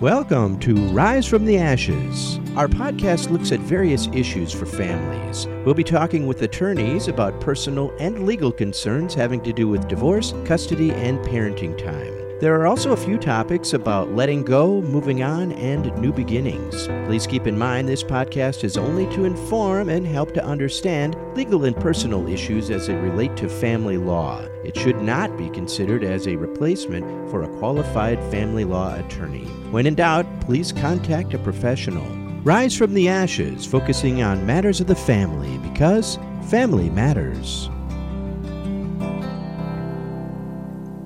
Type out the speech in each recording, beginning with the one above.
Welcome to Rise from the Ashes. Our podcast looks at various issues for families. We'll be talking with attorneys about personal and legal concerns having to do with divorce, custody, and parenting time. There are also a few topics about letting go, moving on, and new beginnings. Please keep in mind this podcast is only to inform and help to understand legal and personal issues as they relate to family law. It should not be considered as a replacement for a qualified family law attorney. When in doubt, please contact a professional. Rise from the ashes, focusing on matters of the family because family matters.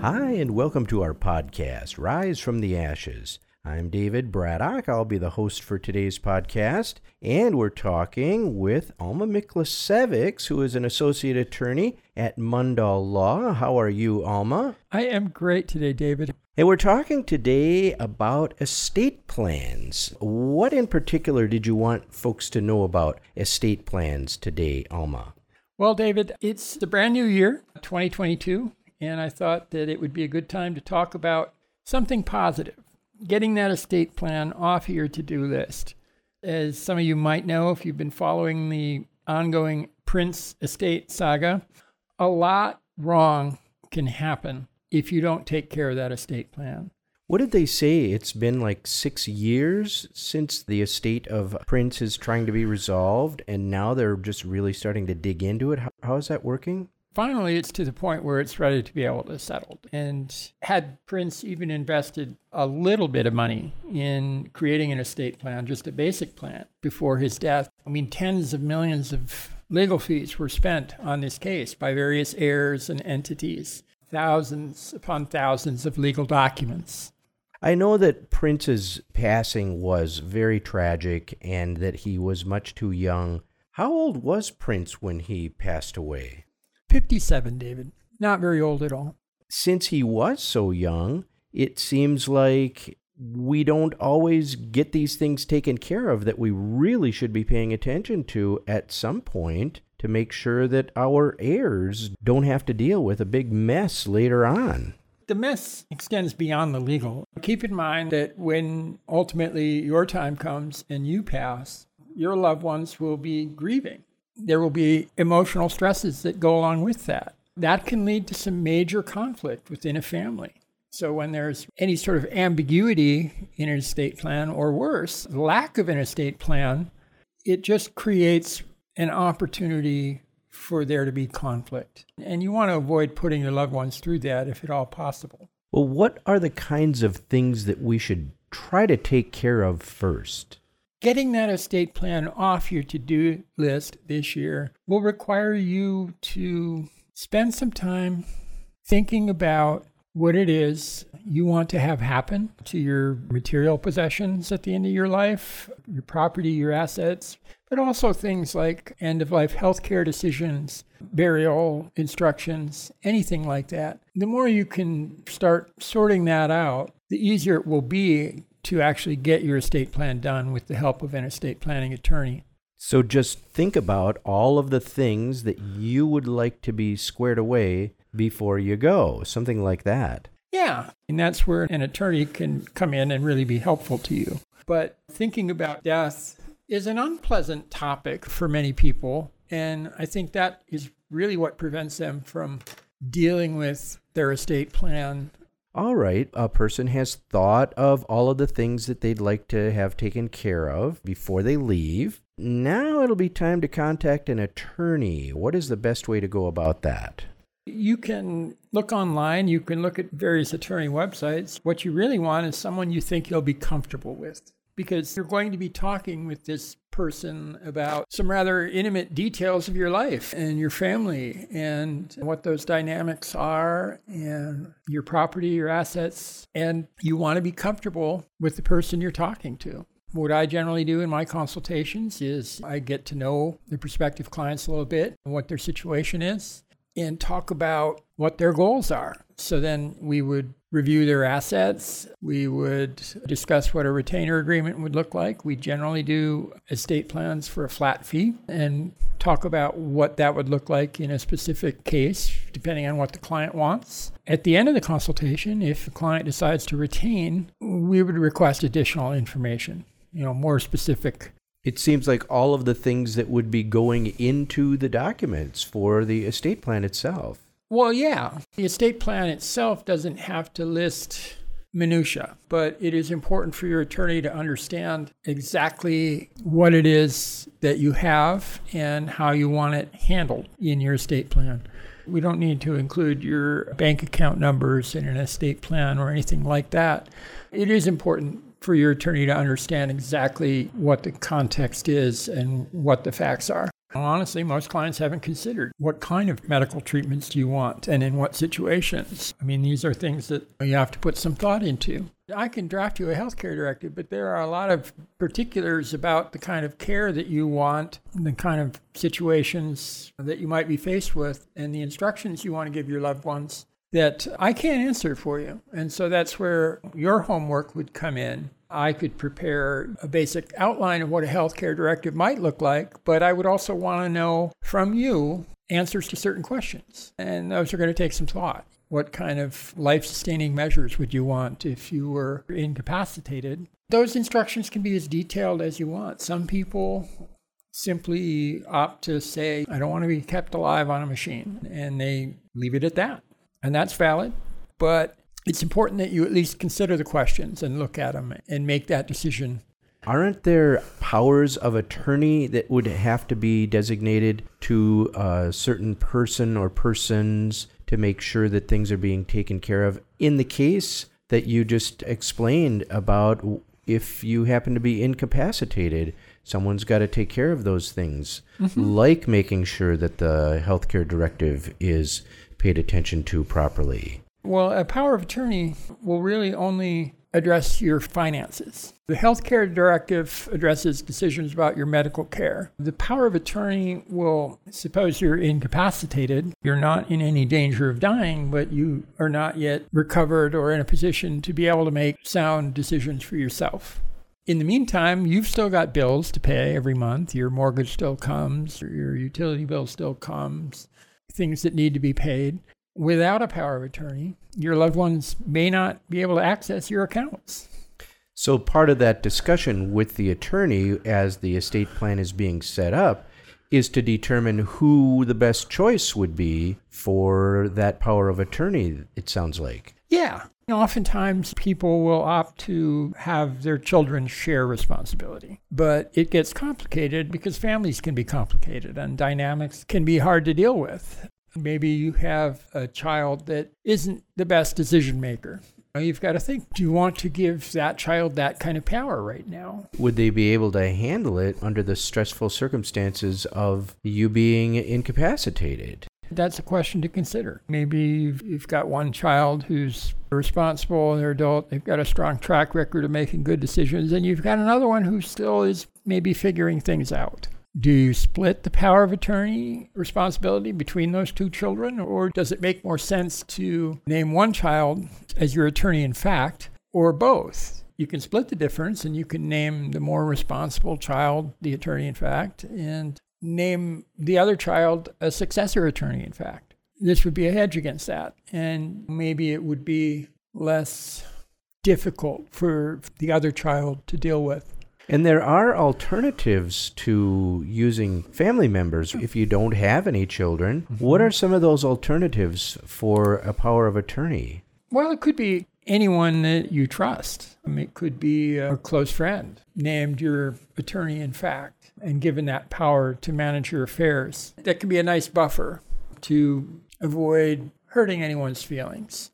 Hi, and welcome to our podcast, Rise from the Ashes. I'm David Braddock. I'll be the host for today's podcast, and we're talking with Alma Miklasevics, who is an associate attorney at Mundahl Law. How are you, Alma? I am great today, David. And we're talking today about estate plans. What in particular did you want folks to know about estate plans today, Alma? Well, David, it's the brand new year, 2022 and I thought that it would be a good time to talk about something positive, getting that estate plan off your to do list. As some of you might know, if you've been following the ongoing Prince estate saga, a lot wrong can happen if you don't take care of that estate plan. What did they say? It's been like six years since the estate of Prince is trying to be resolved, and now they're just really starting to dig into it. How, how is that working? Finally it's to the point where it's ready to be able to settle. And had Prince even invested a little bit of money in creating an estate plan, just a basic plan, before his death, I mean, tens of millions of legal fees were spent on this case by various heirs and entities, thousands upon thousands of legal documents. I know that Prince's passing was very tragic and that he was much too young. How old was Prince when he passed away? 57, David. Not very old at all. Since he was so young, it seems like we don't always get these things taken care of that we really should be paying attention to at some point to make sure that our heirs don't have to deal with a big mess later on. The mess extends beyond the legal. Keep in mind that when ultimately your time comes and you pass, your loved ones will be grieving there will be emotional stresses that go along with that. That can lead to some major conflict within a family. So, when there's any sort of ambiguity in an estate plan, or worse, lack of an estate plan, it just creates an opportunity for there to be conflict. And you want to avoid putting your loved ones through that if at all possible. Well, what are the kinds of things that we should try to take care of first? Getting that estate plan off your to do list this year will require you to spend some time thinking about what it is you want to have happen to your material possessions at the end of your life, your property, your assets, but also things like end of life healthcare decisions, burial instructions, anything like that. The more you can start sorting that out, the easier it will be to actually get your estate plan done with the help of an estate planning attorney. So just think about all of the things that you would like to be squared away before you go, something like that. Yeah, and that's where an attorney can come in and really be helpful to you. But thinking about death is an unpleasant topic for many people, and I think that is really what prevents them from dealing with their estate plan all right, a person has thought of all of the things that they'd like to have taken care of before they leave. Now it'll be time to contact an attorney. What is the best way to go about that? You can look online, you can look at various attorney websites. What you really want is someone you think you'll be comfortable with because you're going to be talking with this person about some rather intimate details of your life and your family and what those dynamics are and your property, your assets. And you want to be comfortable with the person you're talking to. What I generally do in my consultations is I get to know the prospective clients a little bit and what their situation is. And talk about what their goals are. So then we would review their assets. We would discuss what a retainer agreement would look like. We generally do estate plans for a flat fee and talk about what that would look like in a specific case, depending on what the client wants. At the end of the consultation, if the client decides to retain, we would request additional information, you know, more specific it seems like all of the things that would be going into the documents for the estate plan itself. Well, yeah. The estate plan itself doesn't have to list minutia, but it is important for your attorney to understand exactly what it is that you have and how you want it handled in your estate plan. We don't need to include your bank account numbers in an estate plan or anything like that. It is important for your attorney to understand exactly what the context is and what the facts are. Honestly, most clients haven't considered what kind of medical treatments do you want and in what situations. I mean, these are things that you have to put some thought into. I can draft you a healthcare directive, but there are a lot of particulars about the kind of care that you want, the kind of situations that you might be faced with, and the instructions you want to give your loved ones that I can't answer for you. And so that's where your homework would come in. I could prepare a basic outline of what a healthcare directive might look like, but I would also want to know from you answers to certain questions. And those are going to take some thought. What kind of life sustaining measures would you want if you were incapacitated? Those instructions can be as detailed as you want. Some people simply opt to say, I don't want to be kept alive on a machine, and they leave it at that and that's valid. But it's important that you at least consider the questions and look at them and make that decision. Aren't there powers of attorney that would have to be designated to a certain person or persons to make sure that things are being taken care of? In the case that you just explained about if you happen to be incapacitated, someone's got to take care of those things, mm-hmm. like making sure that the healthcare directive is paid attention to properly? Well, a power of attorney will really only address your finances. The healthcare directive addresses decisions about your medical care. The power of attorney will suppose you're incapacitated, you're not in any danger of dying, but you are not yet recovered or in a position to be able to make sound decisions for yourself. In the meantime, you've still got bills to pay every month. Your mortgage still comes, your utility bill still comes, things that need to be paid. Without a power of attorney, your loved ones may not be able to access your accounts. So, part of that discussion with the attorney as the estate plan is being set up is to determine who the best choice would be for that power of attorney, it sounds like. Yeah. Oftentimes, people will opt to have their children share responsibility. But it gets complicated because families can be complicated and dynamics can be hard to deal with. Maybe you have a child that isn't the best decision maker. You've got to think do you want to give that child that kind of power right now? Would they be able to handle it under the stressful circumstances of you being incapacitated? That's a question to consider. Maybe you've, you've got one child who's responsible, and they're adult, they've got a strong track record of making good decisions, and you've got another one who still is maybe figuring things out. Do you split the power of attorney responsibility between those two children, or does it make more sense to name one child as your attorney in fact, or both? You can split the difference and you can name the more responsible child the attorney in fact, and name the other child a successor attorney in fact. This would be a hedge against that, and maybe it would be less difficult for the other child to deal with. And there are alternatives to using family members if you don't have any children. Mm-hmm. What are some of those alternatives for a power of attorney? Well, it could be anyone that you trust. I mean, it could be a close friend named your attorney in fact and given that power to manage your affairs. That can be a nice buffer to avoid hurting anyone's feelings.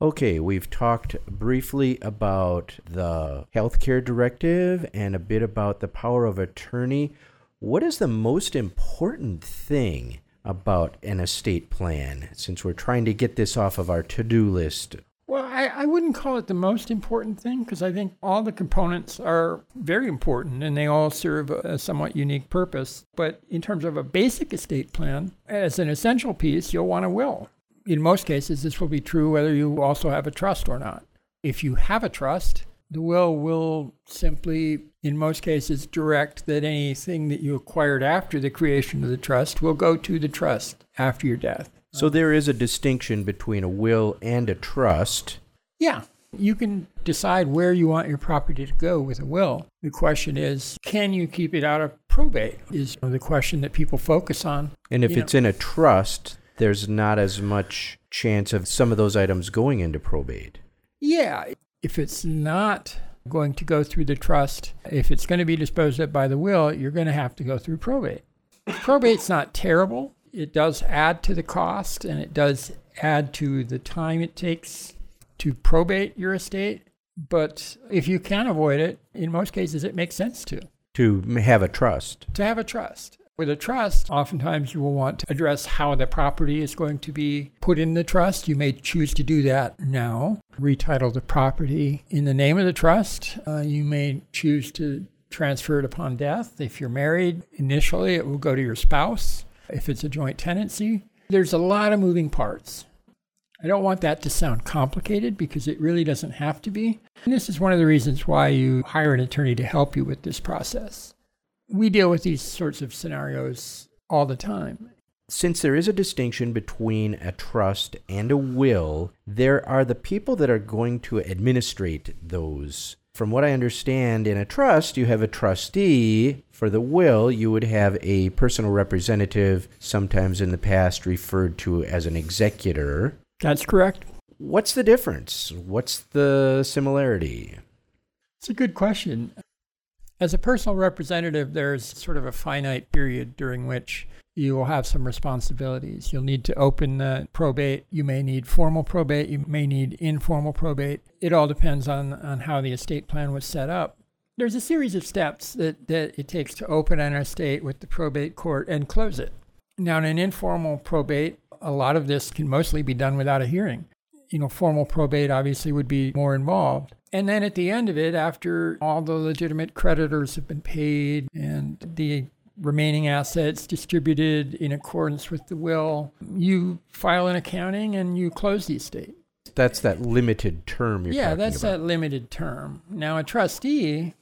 Okay, we've talked briefly about the healthcare directive and a bit about the power of attorney. What is the most important thing about an estate plan since we're trying to get this off of our to do list? Well, I, I wouldn't call it the most important thing because I think all the components are very important and they all serve a somewhat unique purpose. But in terms of a basic estate plan, as an essential piece, you'll want a will. In most cases, this will be true whether you also have a trust or not. If you have a trust, the will will simply, in most cases, direct that anything that you acquired after the creation of the trust will go to the trust after your death. So um, there is a distinction between a will and a trust. Yeah. You can decide where you want your property to go with a will. The question is, can you keep it out of probate? Is the question that people focus on. And if You it's in a trust, there's not as much chance of some of those items going into probate. Yeah. If it's not going to go through the trust, if it's going to be disposed of by the will, you're going to have to go through probate. Probate's not terrible. It does add to the cost and it does add to the time it takes to probate your estate. But if you can avoid it, in most cases, it makes sense to. To have a trust. To have a trust. With a trust, oftentimes you will want to address how the property is going to be put in the trust. You may choose to do that now. Retitle the property in the name of the trust. Uh, you may choose to transfer it upon death. If you're married, initially it will go to your spouse. If it's a joint tenancy, there's a lot of moving parts. I don't want that to sound complicated because it really doesn't have to be. And this is one of the reasons why you hire an attorney to help you with this process. We deal with these sorts of scenarios all the time. Since there is a distinction between a trust and a will, there are the people that are going to administrate those. From what I understand, in a trust, you have a trustee. For the will, you would have a personal representative, sometimes in the past referred to as an executor. That's correct. What's the difference? What's the similarity? It's a good question. As a personal representative, there's sort of a finite period during which you will have some responsibilities. You'll need to open the probate. You may need formal probate. You may need informal probate. It all depends on, on how the estate plan was set up. There's a series of steps that, that it takes to open an estate with the probate court and close it. Now, in an informal probate, a lot of this can mostly be done without a hearing. You know, formal probate obviously would be more involved. And then at the end of it, after all the legitimate creditors have been paid and the remaining assets distributed in accordance with the will, you file an accounting and you close the estate. That's that limited term you're yeah, that's about. that limited term. Now, a trustee,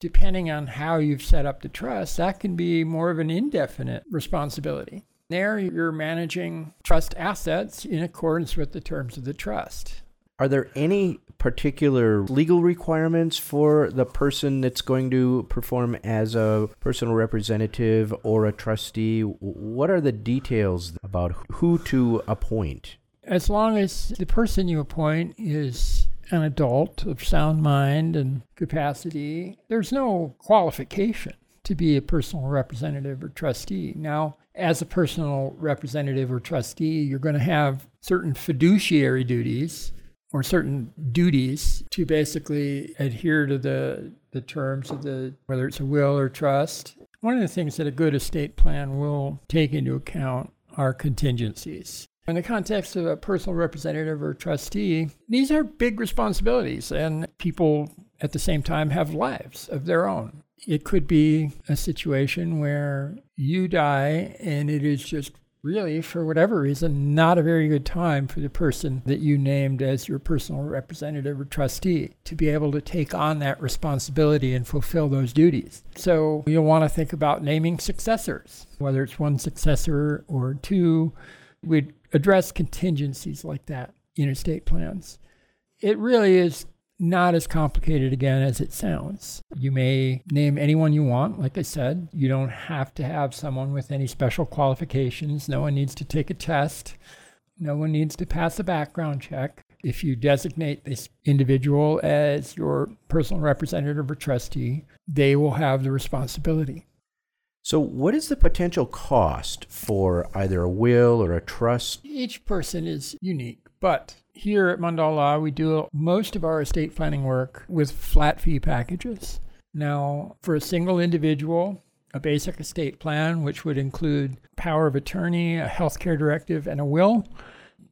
depending on how you've set up the trust, that can be more of an indefinite responsibility. There, you're managing trust assets in accordance with the terms of the trust. Are there any particular legal requirements for the person that's going to perform as a personal representative or a trustee? What are the details about who to appoint? As long as the person you appoint is an adult of sound mind and capacity, there's no qualification to be a personal representative or trustee. Now, as a personal representative or trustee, you're going to have certain fiduciary duties or certain duties to basically adhere to the, the terms of the whether it's a will or trust. One of the things that a good estate plan will take into account are contingencies. In the context of a personal representative or trustee, these are big responsibilities, and people at the same time have lives of their own. It could be a situation where you die and it is just really, for whatever reason, not a very good time for the person that you named as your personal representative or trustee to be able to take on that responsibility and fulfill those duties. So you'll want to think about naming successors, whether it's one successor or two. We'd address contingencies like that in estate plans. It really is not as complicated again as it sounds. You may name anyone you want, like I said. You don't have to have someone with any special qualifications. No one needs to take a test. No one needs to pass a background check. If you designate this individual as your personal representative or trustee, they will have the responsibility. So, what is the potential cost for either a will or a trust? Each person is unique, but here at Mundahl Law, we do most of our estate planning work with flat fee packages. Now, for a single individual, a basic estate plan, which would include power of attorney, a healthcare directive, and a will,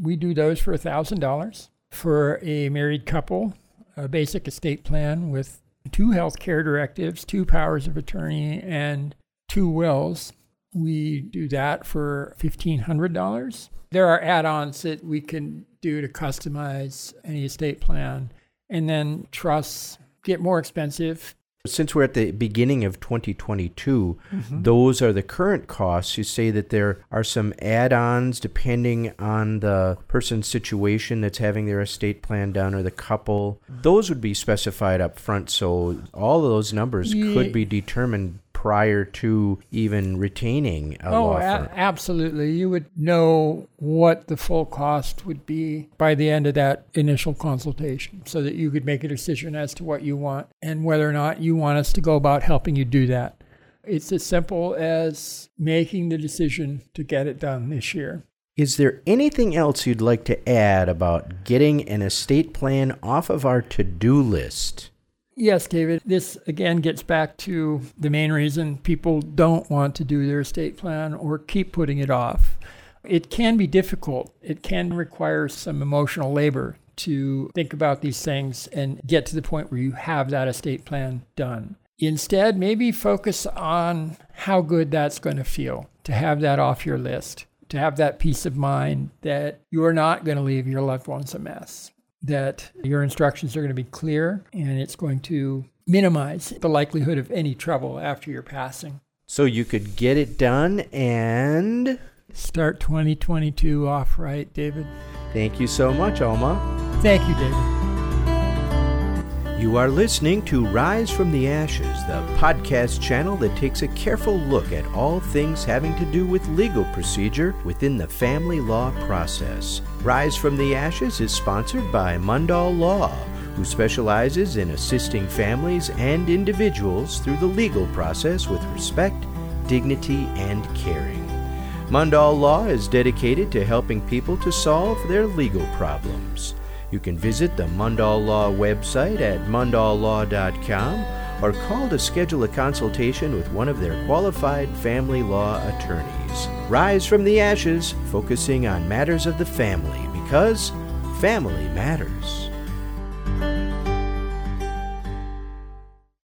we do those for $1,000. for a married couple, a basic estate plan with two health care directives, two powers of attorney, and two wills. We do that for $1,500. There are add ons that we can do to customize any estate plan. And then trusts get more expensive. Since we're at the beginning of 2022, mm-hmm. those are the current costs. You say that there are some add ons depending on the person's situation that's having their estate plan done or the couple. Those would be specified up front. So all of those numbers yeah. could be determined prior to even retaining a oh, law firm. A- absolutely. You would know what the full cost would be by the end of that initial consultation so that you could make a decision as to what you want and whether or not you want us to go about helping you do that. It's as simple as making the decision to get it done this year. Is there anything else you'd like to add about getting an estate plan off of our to do list? Yes, David. This again gets back to the main reason people don't want to do their estate plan or keep putting it off. It can be difficult, it can require some emotional labor to think about these things and get to the point where you have that estate plan done. Instead, maybe focus on how good that's going to feel to have that off your list, to have that peace of mind that you're not going to leave your loved ones a mess that your instructions are going to be clear and it's going to minimize the likelihood of any trouble after your passing. So you could get it done and start 2022 off right, David. Thank you so much, Alma. Thank you, David. You are listening to Rise from the Ashes, the podcast channel that takes a careful look at all things having to do with legal procedure within the family law process. Rise from the Ashes is sponsored by Mundahl Law, who specializes in assisting families and individuals through the legal process with respect, dignity, and caring. Mundahl Law is dedicated to helping people to solve their legal problems. You can visit the Mundahl Law website at mundahllaw.com or call to schedule a consultation with one of their qualified family law attorneys. Rise from the ashes, focusing on matters of the family because family matters.